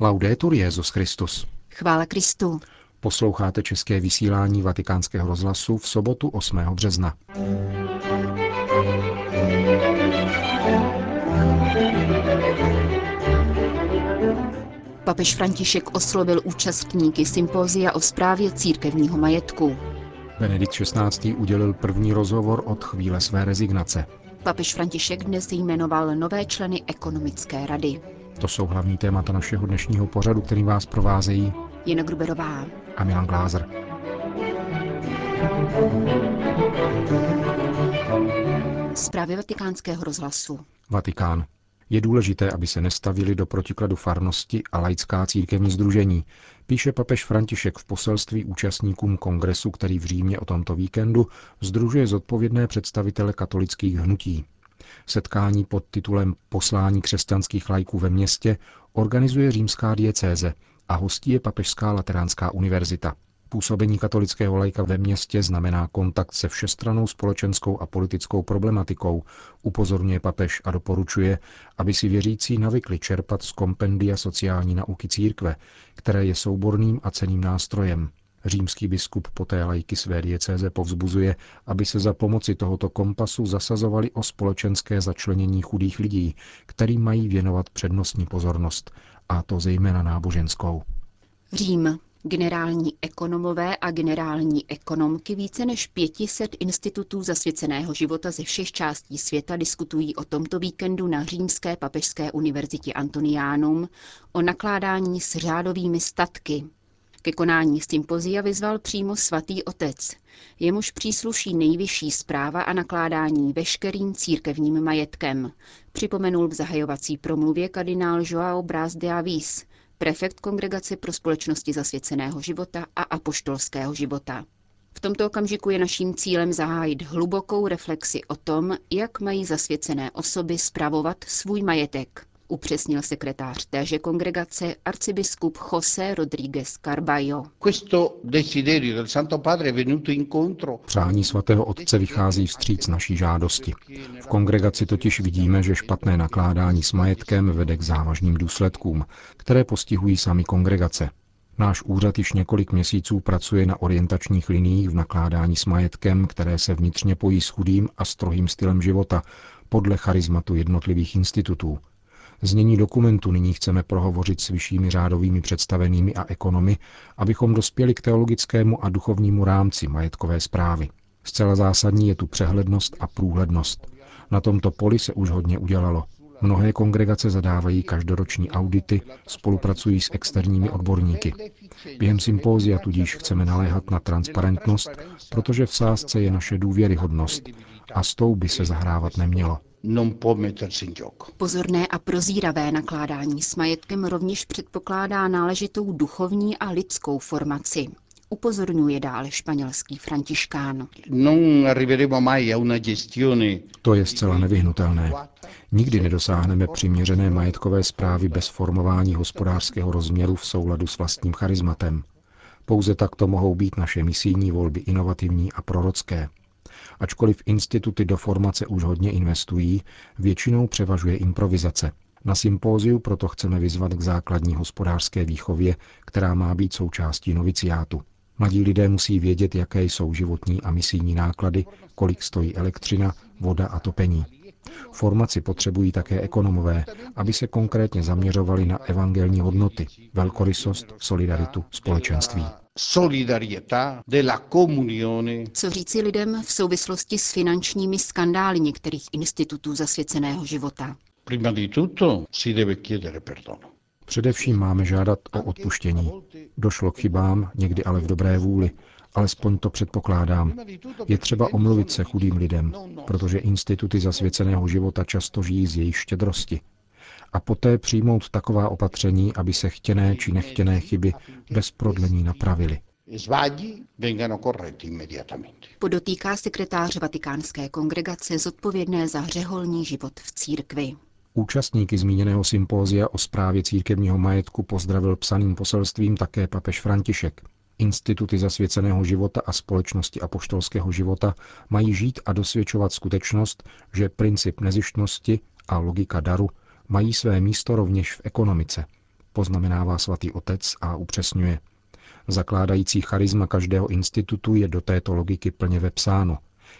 Laudetur Jezus Christus. Chvála Kristu. Posloucháte české vysílání Vatikánského rozhlasu v sobotu 8. března. Papež František oslovil účastníky sympózia o správě církevního majetku. Benedikt XVI. udělil první rozhovor od chvíle své rezignace. Papež František dnes jmenoval nové členy ekonomické rady. To jsou hlavní témata našeho dnešního pořadu, který vás provázejí Jena Gruberová a Milan Glázer. Zprávy vatikánského rozhlasu. Vatikán. Je důležité, aby se nestavili do protikladu farnosti a laická církevní združení, píše papež František v poselství účastníkům kongresu, který v Římě o tomto víkendu združuje zodpovědné představitele katolických hnutí. Setkání pod titulem Poslání křesťanských lajků ve městě organizuje římská diecéze a hostí je Papežská lateránská univerzita. Působení katolického lajka ve městě znamená kontakt se všestranou společenskou a politickou problematikou, upozorňuje papež a doporučuje, aby si věřící navykli čerpat z kompendia sociální nauky církve, které je souborným a ceným nástrojem. Římský biskup poté lajky své diecéze povzbuzuje, aby se za pomoci tohoto kompasu zasazovali o společenské začlenění chudých lidí, kterým mají věnovat přednostní pozornost, a to zejména náboženskou. Řím. Generální ekonomové a generální ekonomky více než 500 institutů zasvěceného života ze všech částí světa diskutují o tomto víkendu na Římské papežské univerzitě Antoniánum o nakládání s řádovými statky. Ke konání sympozia vyzval přímo svatý otec, jemuž přísluší nejvyšší zpráva a nakládání veškerým církevním majetkem, připomenul v zahajovací promluvě kardinál Joao Brás de Avis, prefekt Kongregace pro společnosti zasvěceného života a apoštolského života. V tomto okamžiku je naším cílem zahájit hlubokou reflexi o tom, jak mají zasvěcené osoby spravovat svůj majetek, upřesnil sekretář téže kongregace arcibiskup José Rodríguez Carballo. Přání svatého otce vychází vstříc naší žádosti. V kongregaci totiž vidíme, že špatné nakládání s majetkem vede k závažným důsledkům, které postihují sami kongregace. Náš úřad již několik měsíců pracuje na orientačních liniích v nakládání s majetkem, které se vnitřně pojí s chudým a strohým stylem života podle charizmatu jednotlivých institutů. Znění dokumentu nyní chceme prohovořit s vyššími řádovými představenými a ekonomy, abychom dospěli k teologickému a duchovnímu rámci majetkové zprávy. Zcela zásadní je tu přehlednost a průhlednost. Na tomto poli se už hodně udělalo. Mnohé kongregace zadávají každoroční audity, spolupracují s externími odborníky. Během sympózia tudíž chceme naléhat na transparentnost, protože v sázce je naše důvěryhodnost a s tou by se zahrávat nemělo. Pozorné a prozíravé nakládání s majetkem rovněž předpokládá náležitou duchovní a lidskou formaci. Upozorňuje dále španělský františkán. To je zcela nevyhnutelné. Nikdy nedosáhneme přiměřené majetkové zprávy bez formování hospodářského rozměru v souladu s vlastním charizmatem. Pouze takto mohou být naše misijní volby inovativní a prorocké. Ačkoliv instituty do formace už hodně investují, většinou převažuje improvizace. Na sympóziu proto chceme vyzvat k základní hospodářské výchově, která má být součástí noviciátu. Mladí lidé musí vědět, jaké jsou životní a misijní náklady, kolik stojí elektřina, voda a topení. Formaci potřebují také ekonomové, aby se konkrétně zaměřovali na evangelní hodnoty, velkorysost, solidaritu, společenství. Co říci lidem v souvislosti s finančními skandály některých institutů zasvěceného života? Především máme žádat o odpuštění. Došlo k chybám, někdy ale v dobré vůli, alespoň to předpokládám. Je třeba omluvit se chudým lidem, protože instituty zasvěceného života často žijí z jejich štědrosti. A poté přijmout taková opatření, aby se chtěné či nechtěné chyby bez prodlení napravily. Podotýká sekretář Vatikánské kongregace zodpovědné za řeholní život v církvi. Účastníky zmíněného sympózia o správě církevního majetku pozdravil psaným poselstvím také papež František. Instituty zasvěceného života a společnosti apoštolského života mají žít a dosvědčovat skutečnost, že princip nezištnosti a logika daru mají své místo rovněž v ekonomice. poznamenává svatý otec a upřesňuje. Zakládající charisma každého institutu je do této logiky plně vepsáno.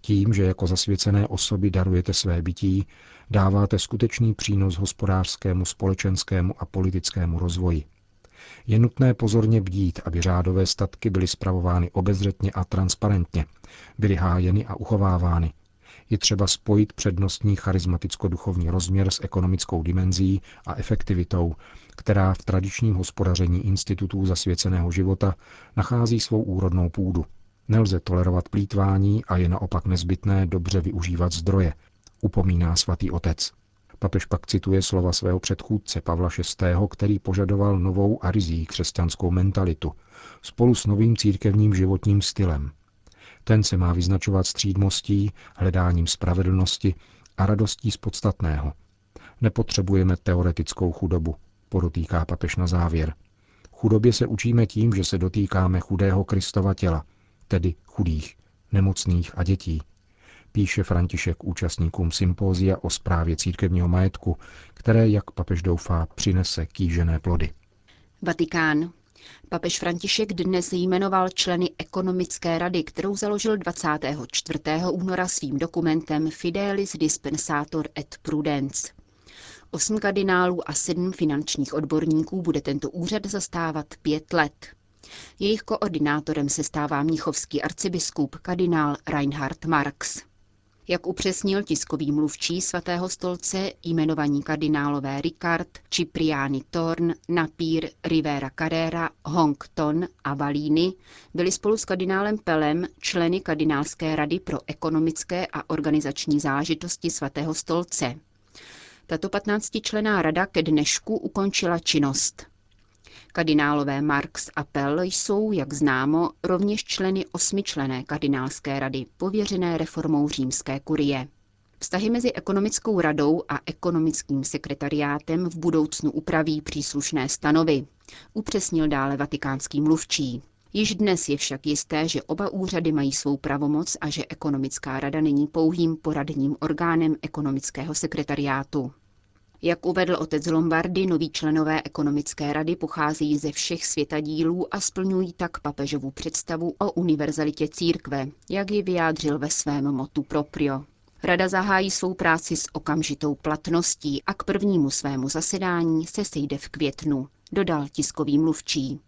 Tím, že jako zasvěcené osoby darujete své bytí, dáváte skutečný přínos hospodářskému, společenskému a politickému rozvoji. Je nutné pozorně bdít, aby řádové statky byly spravovány obezřetně a transparentně, byly hájeny a uchovávány. Je třeba spojit přednostní charismaticko-duchovní rozměr s ekonomickou dimenzí a efektivitou, která v tradičním hospodaření institutů zasvěceného života nachází svou úrodnou půdu. Nelze tolerovat plítvání a je naopak nezbytné dobře využívat zdroje, upomíná svatý otec. Papež pak cituje slova svého předchůdce Pavla VI., který požadoval novou a rizí křesťanskou mentalitu spolu s novým církevním životním stylem. Ten se má vyznačovat střídmostí, hledáním spravedlnosti a radostí z podstatného. Nepotřebujeme teoretickou chudobu, podotýká papež na závěr. Chudobě se učíme tím, že se dotýkáme chudého Kristova těla, tedy chudých, nemocných a dětí, píše František účastníkům sympózia o správě církevního majetku, které, jak papež doufá, přinese kýžené plody. Vatikán. Papež František dnes jmenoval členy ekonomické rady, kterou založil 24. února svým dokumentem Fidelis Dispensator et Prudence. Osm kardinálů a sedm finančních odborníků bude tento úřad zastávat pět let. Jejich koordinátorem se stává mnichovský arcibiskup kardinál Reinhard Marx. Jak upřesnil tiskový mluvčí svatého stolce, jmenovaní kardinálové Ricard, Cipriani Torn, Napír, Rivera Carrera, Hong Ton a Valíny byli spolu s kardinálem Pelem členy kardinálské rady pro ekonomické a organizační zážitosti svatého stolce. Tato 15-člená rada ke dnešku ukončila činnost. Kardinálové Marx a Pell jsou, jak známo, rovněž členy osmičlené kardinálské rady, pověřené reformou římské kurie. Vztahy mezi ekonomickou radou a ekonomickým sekretariátem v budoucnu upraví příslušné stanovy, upřesnil dále vatikánský mluvčí. Již dnes je však jisté, že oba úřady mají svou pravomoc a že ekonomická rada není pouhým poradním orgánem ekonomického sekretariátu. Jak uvedl otec Lombardy, noví členové ekonomické rady pocházejí ze všech světadílů a splňují tak papežovu představu o univerzalitě církve, jak ji vyjádřil ve svém motu proprio. Rada zahájí svou práci s okamžitou platností a k prvnímu svému zasedání se sejde v květnu, dodal tiskový mluvčí.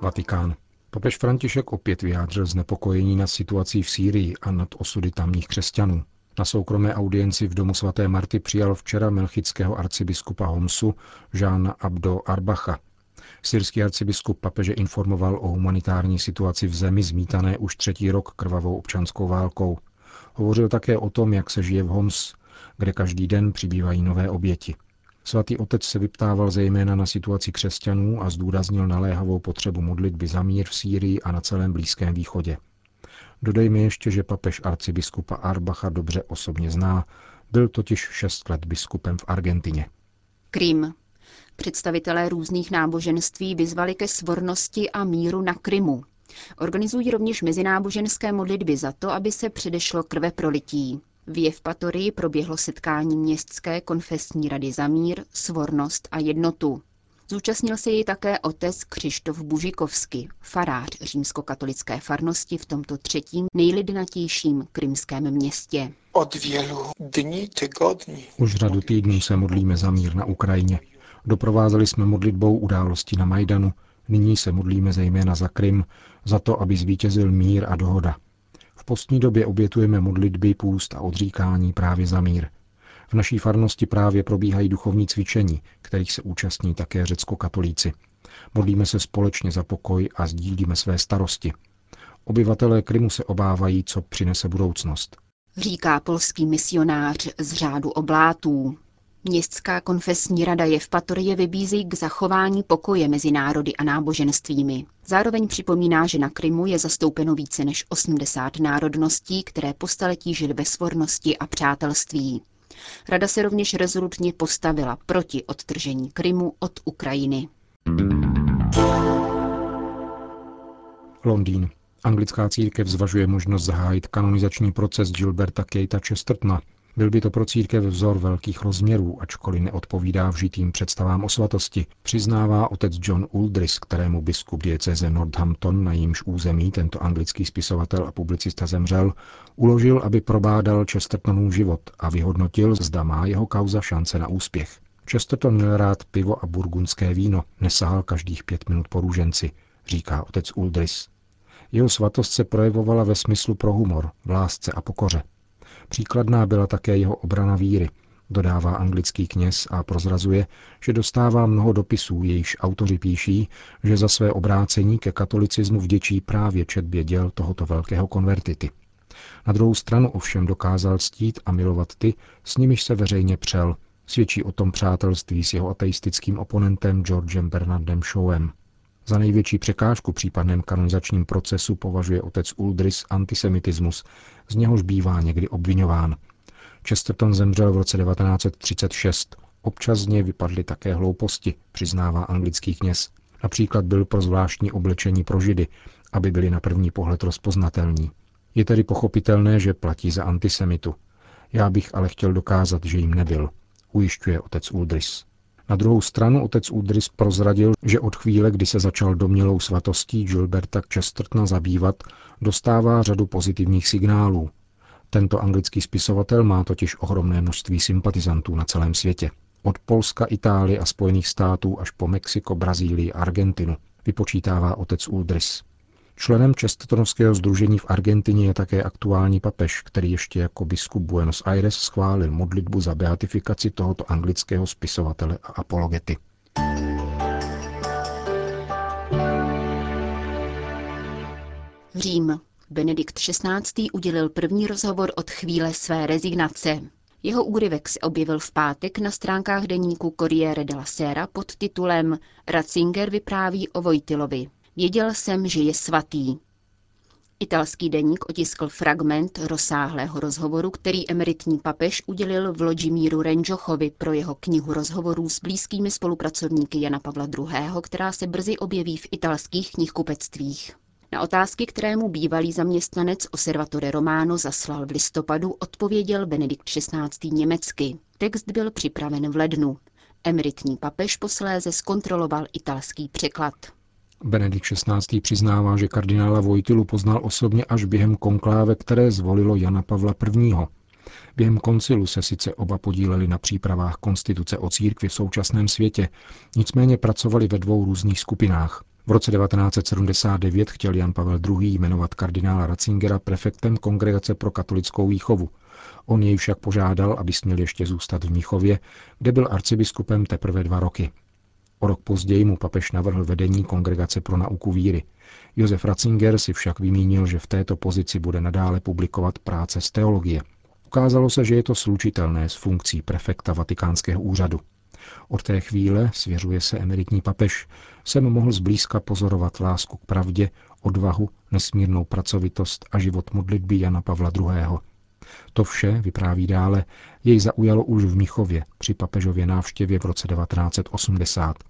Vatikán. Papež František opět vyjádřil znepokojení nad situací v Sýrii a nad osudy tamních křesťanů. Na soukromé audienci v domu svaté Marty přijal včera melchického arcibiskupa Homsu Žána Abdo Arbacha. Syrský arcibiskup papeže informoval o humanitární situaci v zemi zmítané už třetí rok krvavou občanskou válkou. Hovořil také o tom, jak se žije v Homs, kde každý den přibývají nové oběti. Svatý otec se vyptával zejména na situaci křesťanů a zdůraznil naléhavou potřebu modlitby za mír v Sýrii a na celém Blízkém východě. Dodejme ještě, že papež arcibiskupa Arbacha dobře osobně zná, byl totiž šest let biskupem v Argentině. Krym. Představitelé různých náboženství vyzvali ke svornosti a míru na Krymu. Organizují rovněž mezináboženské modlitby za to, aby se předešlo krve prolití. V Jevpatorii proběhlo setkání městské konfesní rady za mír, svornost a jednotu. Zúčastnil se jej také otec Křištof Bužikovsky, farář římskokatolické farnosti v tomto třetím nejlidnatějším krymském městě. Od vělu dní, tygodní. Už řadu týdnů se modlíme za mír na Ukrajině. Doprovázeli jsme modlitbou události na Majdanu, nyní se modlíme zejména za Krym, za to, aby zvítězil mír a dohoda. V postní době obětujeme modlitby, půst a odříkání právě za mír – v naší farnosti právě probíhají duchovní cvičení, kterých se účastní také řecko-katolíci. Modlíme se společně za pokoj a sdílíme své starosti. Obyvatelé Krymu se obávají, co přinese budoucnost. Říká polský misionář z řádu oblátů. Městská konfesní rada je v Patorije vybízí k zachování pokoje mezi národy a náboženstvími. Zároveň připomíná, že na Krymu je zastoupeno více než 80 národností, které po staletí žily ve svornosti a přátelství. Rada se rovněž rezolutně postavila proti odtržení Krymu od Ukrajiny. Londýn. Anglická církev zvažuje možnost zahájit kanonizační proces Gilberta Keita Chestertona, Byl by to pro církev vzor velkých rozměrů, ačkoliv neodpovídá vžitým představám o svatosti, přiznává otec John Uldris, kterému biskup dieceze Northampton, na jímž území tento anglický spisovatel a publicista zemřel, uložil, aby probádal Chestertonův život a vyhodnotil, zda má jeho kauza šance na úspěch. Chesterton měl rád pivo a burgundské víno, nesahal každých pět minut po růženci, říká otec Uldris. Jeho svatost se projevovala ve smyslu pro humor, v lásce a pokoře. Příkladná byla také jeho obrana víry, dodává anglický kněz a prozrazuje, že dostává mnoho dopisů, jejichž autoři píší, že za své obrácení ke katolicismu vděčí právě četbě děl tohoto velkého konvertity. Na druhou stranu ovšem dokázal ctít a milovat ty, s nimiž se veřejně přel. Svědčí o tom přátelství s jeho ateistickým oponentem Georgem Bernardem Shawem. Za největší překážku případném kanonizačním procesu považuje otec Uldris antisemitismus, z něhož bývá někdy obvinován. Chesterton zemřel v roce 1936. Občas z něj vypadly také hlouposti, přiznává anglický kněz. Například byl pro zvláštní oblečení pro židy, aby byli na první pohled rozpoznatelní. Je tedy pochopitelné, že platí za antisemitu. Já bych ale chtěl dokázat, že jim nebyl, ujišťuje otec Uldris. Na druhou stranu otec Udris prozradil, že od chvíle, kdy se začal domělou svatostí Gilberta Chestertona zabývat, dostává řadu pozitivních signálů. Tento anglický spisovatel má totiž ohromné množství sympatizantů na celém světě. Od Polska, Itálie a Spojených států až po Mexiko, Brazílii a Argentinu, vypočítává otec Uldris. Členem Čestotonovského združení v Argentině je také aktuální papež, který ještě jako biskup Buenos Aires schválil modlitbu za beatifikaci tohoto anglického spisovatele a apologety. Řím. Benedikt XVI. udělil první rozhovor od chvíle své rezignace. Jeho úryvek se objevil v pátek na stránkách deníku Corriere della Sera pod titulem Ratzinger vypráví o Vojtilovi. Věděl jsem, že je svatý. Italský deník otiskl fragment rozsáhlého rozhovoru, který emeritní papež udělil v Lodžimíru Renžochovi pro jeho knihu rozhovorů s blízkými spolupracovníky Jana Pavla II., která se brzy objeví v italských knihkupectvích. Na otázky, kterému bývalý zaměstnanec Osservatore Romano zaslal v listopadu, odpověděl Benedikt XVI. německy. Text byl připraven v lednu. Emeritní papež posléze zkontroloval italský překlad. Benedikt XVI. přiznává, že kardinála Vojtilu poznal osobně až během konkláve, které zvolilo Jana Pavla I. Během koncilu se sice oba podíleli na přípravách konstituce o církvi v současném světě, nicméně pracovali ve dvou různých skupinách. V roce 1979 chtěl Jan Pavel II. jmenovat kardinála Ratzingera prefektem Kongregace pro katolickou výchovu. On jej však požádal, aby směl ještě zůstat v Míchově, kde byl arcibiskupem teprve dva roky. O rok později mu papež navrhl vedení Kongregace pro nauku víry. Josef Ratzinger si však vymínil, že v této pozici bude nadále publikovat práce z teologie. Ukázalo se, že je to slučitelné s funkcí prefekta Vatikánského úřadu. Od té chvíle, svěřuje se emeritní papež, jsem mohl zblízka pozorovat lásku k pravdě, odvahu, nesmírnou pracovitost a život modlitby Jana Pavla II. To vše, vypráví dále, jej zaujalo už v Mnichově při papežově návštěvě v roce 1980.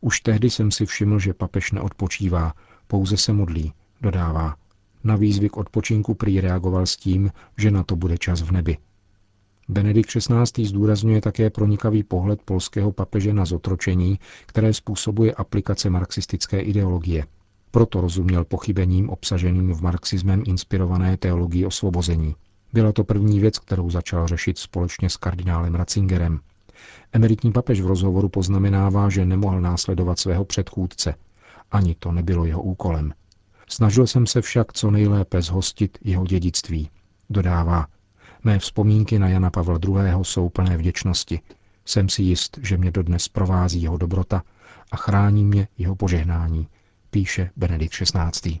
Už tehdy jsem si všiml, že papež neodpočívá, pouze se modlí, dodává. Na výzvy k odpočinku prý reagoval s tím, že na to bude čas v nebi. Benedikt XVI. zdůrazňuje také pronikavý pohled polského papeže na zotročení, které způsobuje aplikace marxistické ideologie. Proto rozuměl pochybením obsaženým v marxismem inspirované teologii osvobození. Byla to první věc, kterou začal řešit společně s kardinálem Ratzingerem. Emeritní papež v rozhovoru poznamenává, že nemohl následovat svého předchůdce. Ani to nebylo jeho úkolem. Snažil jsem se však co nejlépe zhostit jeho dědictví. Dodává, mé vzpomínky na Jana Pavla II. jsou plné vděčnosti. Jsem si jist, že mě dodnes provází jeho dobrota a chrání mě jeho požehnání, píše Benedikt XVI.